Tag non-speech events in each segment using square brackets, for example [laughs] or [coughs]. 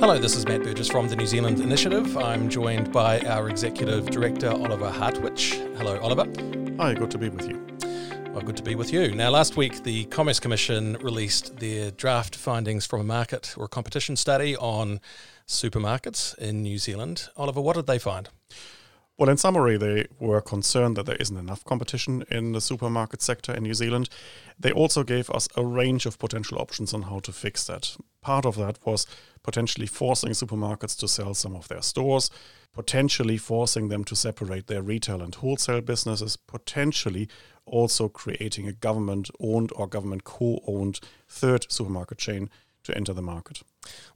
Hello, this is Matt Burgess from the New Zealand Initiative. I'm joined by our Executive Director, Oliver Hartwich. Hello, Oliver. Hi, good to be with you. Well, good to be with you. Now, last week, the Commerce Commission released their draft findings from a market or a competition study on supermarkets in New Zealand. Oliver, what did they find? Well, in summary, they were concerned that there isn't enough competition in the supermarket sector in New Zealand. They also gave us a range of potential options on how to fix that. Part of that was potentially forcing supermarkets to sell some of their stores, potentially forcing them to separate their retail and wholesale businesses, potentially also creating a government owned or government co owned third supermarket chain to enter the market.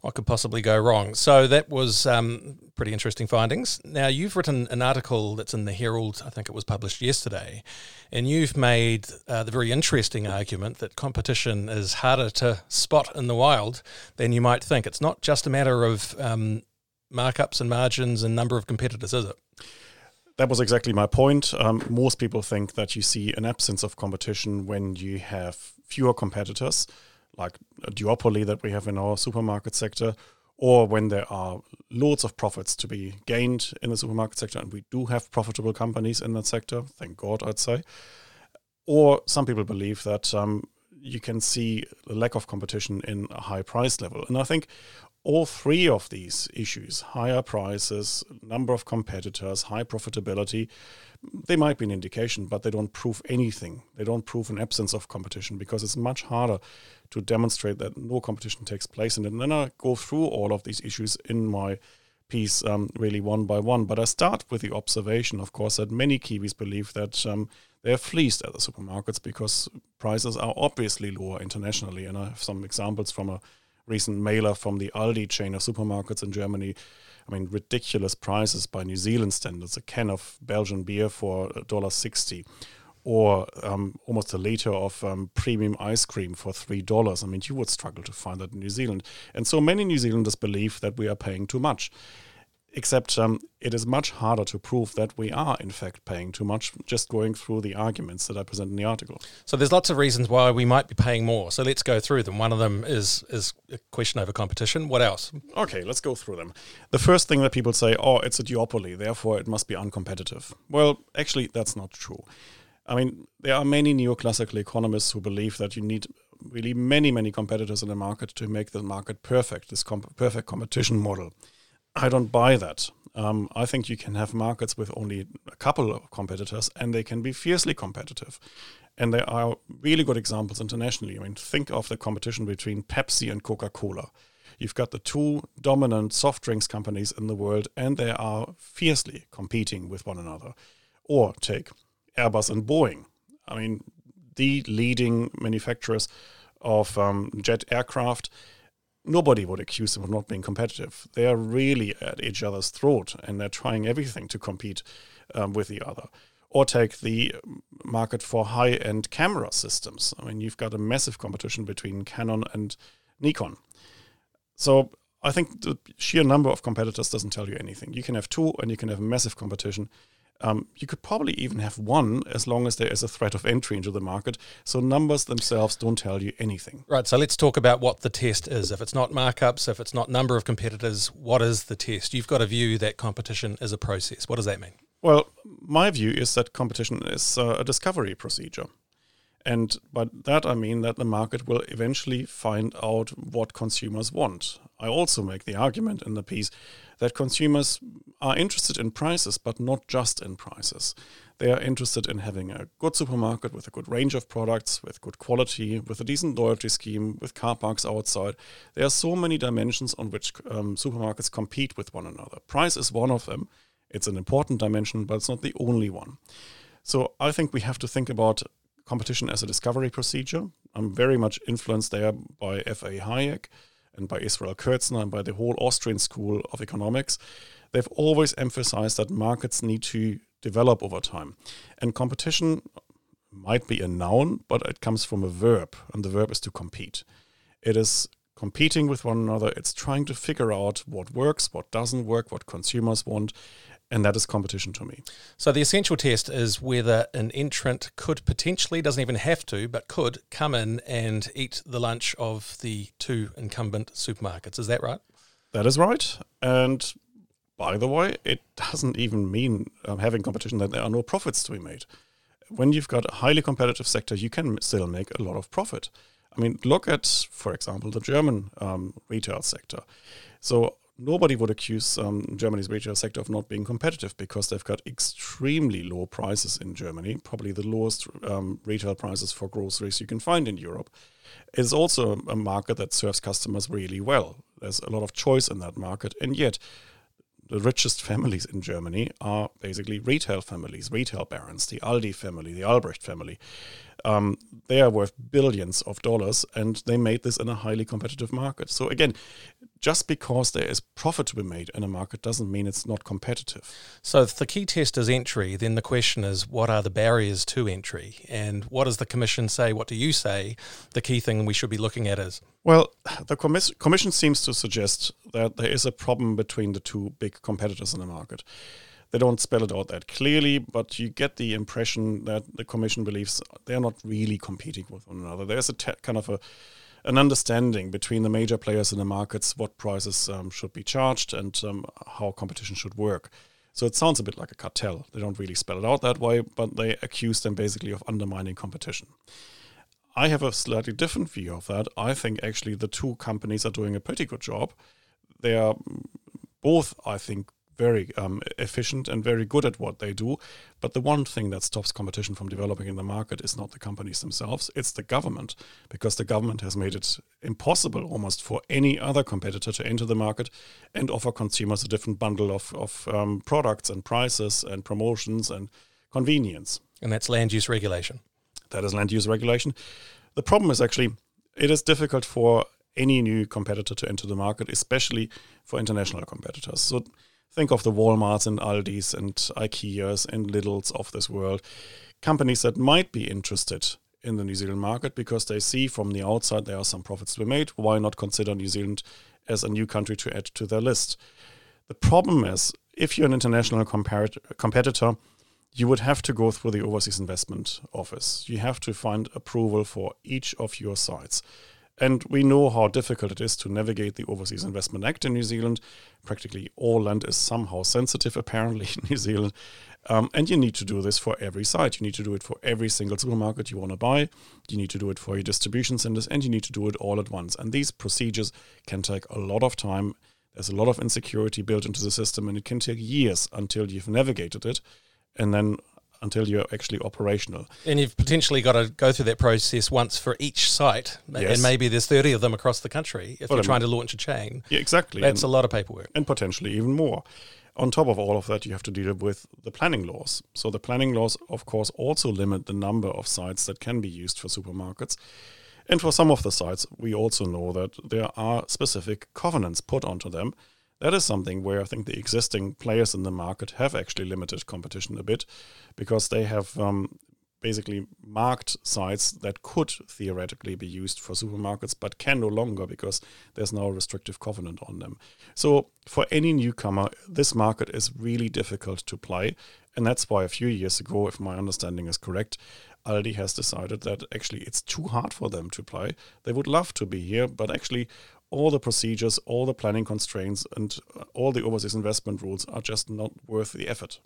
What could possibly go wrong? So that was um, pretty interesting findings. Now you've written an article that's in the Herald. I think it was published yesterday, and you've made uh, the very interesting argument that competition is harder to spot in the wild than you might think. It's not just a matter of um, markups and margins and number of competitors, is it? That was exactly my point. Um, most people think that you see an absence of competition when you have fewer competitors like a duopoly that we have in our supermarket sector, or when there are loads of profits to be gained in the supermarket sector, and we do have profitable companies in that sector, thank God, I'd say. Or some people believe that um, you can see a lack of competition in a high price level. And I think all three of these issues higher prices, number of competitors, high profitability they might be an indication, but they don't prove anything. They don't prove an absence of competition because it's much harder to demonstrate that no competition takes place. And then I go through all of these issues in my piece um, really one by one. But I start with the observation, of course, that many Kiwis believe that um, they're fleeced at the supermarkets because prices are obviously lower internationally. And I have some examples from a recent mailer from the Aldi chain of supermarkets in Germany. I mean, ridiculous prices by New Zealand standards. A can of Belgian beer for $1.60 or um, almost a liter of um, premium ice cream for $3. I mean, you would struggle to find that in New Zealand. And so many New Zealanders believe that we are paying too much except um, it is much harder to prove that we are in fact paying too much just going through the arguments that i present in the article. So there's lots of reasons why we might be paying more. So let's go through them. One of them is is a question over competition. What else? Okay let's go through them. The first thing that people say oh it's a duopoly therefore it must be uncompetitive. Well actually that's not true. I mean there are many neoclassical economists who believe that you need really many many competitors in the market to make the market perfect this comp- perfect competition model I don't buy that. Um, I think you can have markets with only a couple of competitors and they can be fiercely competitive. And there are really good examples internationally. I mean, think of the competition between Pepsi and Coca Cola. You've got the two dominant soft drinks companies in the world, and they are fiercely competing with one another. Or take Airbus and Boeing. I mean, the leading manufacturers of um, jet aircraft nobody would accuse them of not being competitive. They are really at each other's throat and they're trying everything to compete um, with the other. Or take the market for high end camera systems. I mean, you've got a massive competition between Canon and Nikon. So I think the sheer number of competitors doesn't tell you anything. You can have two and you can have massive competition. Um, you could probably even have one as long as there is a threat of entry into the market. So numbers themselves don't tell you anything. Right. So let's talk about what the test is. If it's not markups, if it's not number of competitors, what is the test? You've got a view that competition is a process. What does that mean? Well, my view is that competition is uh, a discovery procedure. And by that I mean that the market will eventually find out what consumers want. I also make the argument in the piece that consumers are interested in prices, but not just in prices. They are interested in having a good supermarket with a good range of products, with good quality, with a decent loyalty scheme, with car parks outside. There are so many dimensions on which um, supermarkets compete with one another. Price is one of them. It's an important dimension, but it's not the only one. So I think we have to think about competition as a discovery procedure. I'm very much influenced there by F.A. Hayek and by Israel Kirzner and by the whole Austrian school of economics. They've always emphasized that markets need to develop over time. And competition might be a noun, but it comes from a verb, and the verb is to compete. It is competing with one another, it's trying to figure out what works, what doesn't work, what consumers want, and that is competition to me. So the essential test is whether an entrant could potentially, doesn't even have to, but could come in and eat the lunch of the two incumbent supermarkets. Is that right? That is right. And by the way, it doesn't even mean um, having competition that there are no profits to be made. When you've got a highly competitive sector, you can still make a lot of profit. I mean, look at, for example, the German um, retail sector. So nobody would accuse um, Germany's retail sector of not being competitive because they've got extremely low prices in Germany, probably the lowest um, retail prices for groceries you can find in Europe. It's also a market that serves customers really well. There's a lot of choice in that market, and yet the richest families in Germany are basically retail families, retail barons, the Aldi family, the Albrecht family. Um, they are worth billions of dollars, and they made this in a highly competitive market. So again, just because there is profit to be made in a market doesn't mean it's not competitive. So if the key test is entry, then the question is what are the barriers to entry? And what does the Commission say? What do you say the key thing we should be looking at is? Well, the commis- Commission seems to suggest that there is a problem between the two big competitors in the market. They don't spell it out that clearly, but you get the impression that the Commission believes they're not really competing with one another. There's a te- kind of a an understanding between the major players in the markets what prices um, should be charged and um, how competition should work. So it sounds a bit like a cartel. They don't really spell it out that way, but they accuse them basically of undermining competition. I have a slightly different view of that. I think actually the two companies are doing a pretty good job. They are both, I think, very um, efficient and very good at what they do. But the one thing that stops competition from developing in the market is not the companies themselves, it's the government, because the government has made it impossible almost for any other competitor to enter the market and offer consumers a different bundle of, of um, products and prices and promotions and convenience. And that's land use regulation. That is land use regulation. The problem is actually it is difficult for any new competitor to enter the market, especially for international competitors. So think of the Walmarts and Aldis and IKEAs and Lidls of this world, companies that might be interested in the New Zealand market because they see from the outside there are some profits to be made. Why not consider New Zealand as a new country to add to their list? The problem is if you're an international competitor, you would have to go through the Overseas Investment Office. You have to find approval for each of your sites. And we know how difficult it is to navigate the Overseas Investment Act in New Zealand. Practically all land is somehow sensitive, [laughs] apparently, in New Zealand. Um, and you need to do this for every site. You need to do it for every single supermarket you want to buy. You need to do it for your distribution centers, and you need to do it all at once. And these procedures can take a lot of time. There's a lot of insecurity built into the system, and it can take years until you've navigated it. And then until you're actually operational. And you've potentially got to go through that process once for each site, yes. and maybe there's 30 of them across the country if well, you're trying to launch a chain. Yeah, exactly. That's and, a lot of paperwork. And potentially even more. On top of all of that, you have to deal with the planning laws. So the planning laws, of course, also limit the number of sites that can be used for supermarkets. And for some of the sites, we also know that there are specific covenants put onto them that is something where I think the existing players in the market have actually limited competition a bit because they have um, basically marked sites that could theoretically be used for supermarkets but can no longer because there's now a restrictive covenant on them. So for any newcomer, this market is really difficult to play. And that's why a few years ago, if my understanding is correct, Aldi has decided that actually it's too hard for them to play. They would love to be here, but actually all the procedures, all the planning constraints, and uh, all the overseas investment rules are just not worth the effort.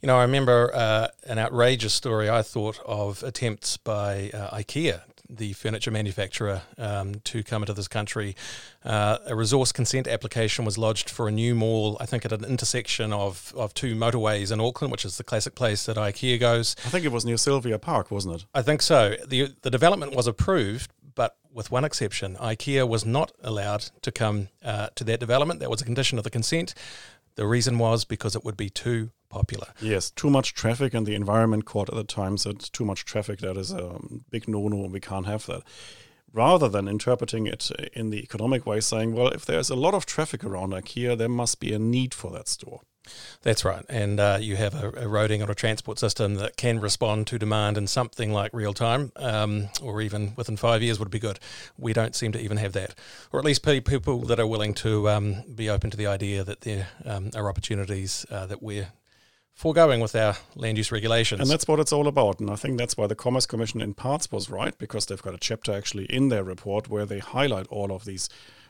You know, I remember uh, an outrageous story I thought of attempts by uh, IKEA, the furniture manufacturer, um, to come into this country. Uh, a resource consent application was lodged for a new mall, I think at an intersection of, of two motorways in Auckland, which is the classic place that IKEA goes. I think it was near Sylvia Park, wasn't it? I think so. The, the development was approved, but with one exception. IKEA was not allowed to come uh, to that development. That was a condition of the consent. The reason was because it would be too popular. Yes, too much traffic, and the Environment Court at the time said too much traffic, that is a big no no, and we can't have that. Rather than interpreting it in the economic way, saying, well, if there's a lot of traffic around IKEA, there must be a need for that store. That's right. And uh, you have a, a, roading or a transport system that can respond to demand in something like real time, um, or even within five years would be good. We don't seem to even have that. Or at least people that are willing to um, be open to the idea that there um, are opportunities uh, that we're foregoing with our land use regulations. And that's what it's all about. And I think that's why the Commerce Commission in parts was right, because they've got a chapter actually in their report where they highlight all of these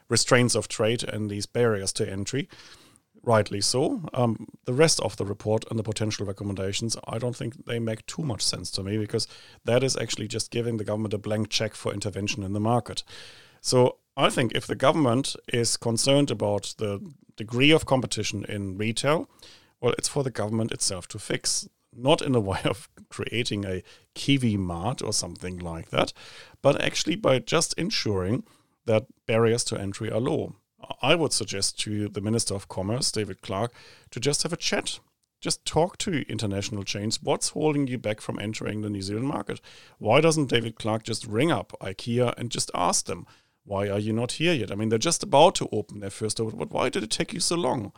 restraints of trade and these barriers to entry. Rightly so. Um, the rest of the report and the potential recommendations, I don't think they make too much sense to me because that is actually just giving the government a blank check for intervention in the market. So I think if the government is concerned about the degree of competition in retail, well, it's for the government itself to fix. Not in a [laughs] way of creating a Kiwi Mart or something like that, but actually by just ensuring that barriers to entry are low. I would suggest to the Minister of Commerce, David Clark, to just have a chat. Just talk to international chains. What's holding you back from entering the New Zealand market? Why doesn't David Clark just ring up IKEA and just ask them, why are you not here yet? I mean, they're just about to open their first store, but why did it take you so long?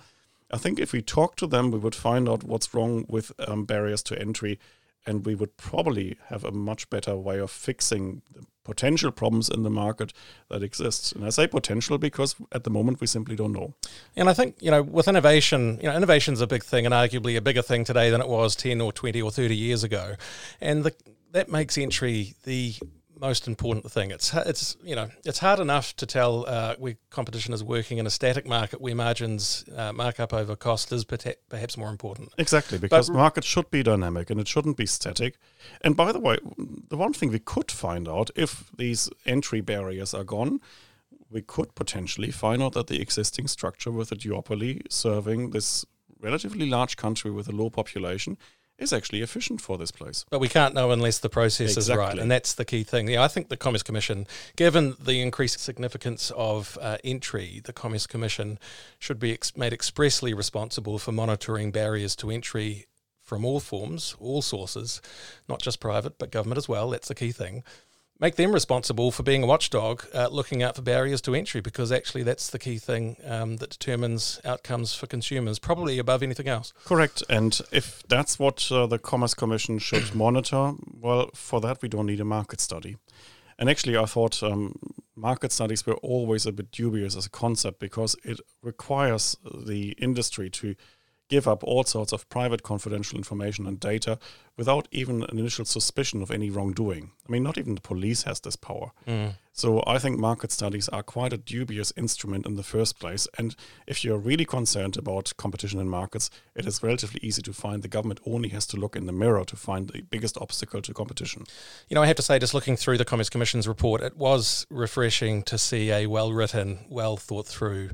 I think if we talk to them, we would find out what's wrong with um, barriers to entry, and we would probably have a much better way of fixing the potential problems in the market that exists. And I say potential because at the moment we simply don't know. And I think, you know, with innovation, you know, innovation is a big thing and arguably a bigger thing today than it was 10 or 20 or 30 years ago. And the, that makes entry the most important thing. It's it's you know it's hard enough to tell uh, where competition is working in a static market where margins uh, markup over cost is perhaps more important. Exactly, because but, markets should be dynamic and it shouldn't be static. And by the way, the one thing we could find out if these entry barriers are gone, we could potentially find out that the existing structure with a duopoly serving this relatively large country with a low population is actually efficient for this place. But we can't know unless the process exactly. is right, and that's the key thing. Yeah, I think the Commerce Commission, given the increased significance of uh, entry, the Commerce Commission should be ex- made expressly responsible for monitoring barriers to entry from all forms, all sources, not just private, but government as well. That's the key thing make them responsible for being a watchdog, uh, looking out for barriers to entry, because actually that's the key thing um, that determines outcomes for consumers, probably above anything else. Correct. And if that's what uh, the Commerce Commission should [coughs] monitor, well, for that we don't need a market study. And actually, I thought um, market studies were always a bit dubious as a concept because it requires the industry to give up all sorts of private confidential information and data without even an initial suspicion of any wrongdoing. I mean, not even the police has this power. Mm. So I think market studies are quite a dubious instrument in the first place. And if you're really concerned about competition in markets, it is relatively easy to find. The government only has to look in the mirror to find the biggest obstacle to competition. You know, I have to say, just looking through the Commerce Commission's report, it was refreshing to see a well written, well thought through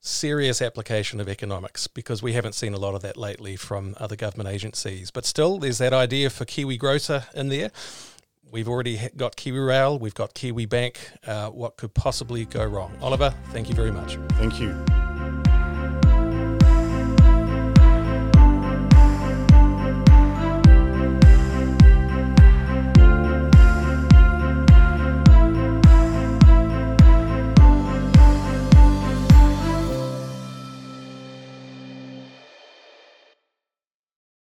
serious application of economics because we haven't seen a lot of that lately from other government agencies. But still, there's that idea for Kiwi Grocer in there. We've already got Kiwi Rail, we've got Kiwi Bank. Uh, what could possibly go wrong? Oliver, thank you very much. Thank you.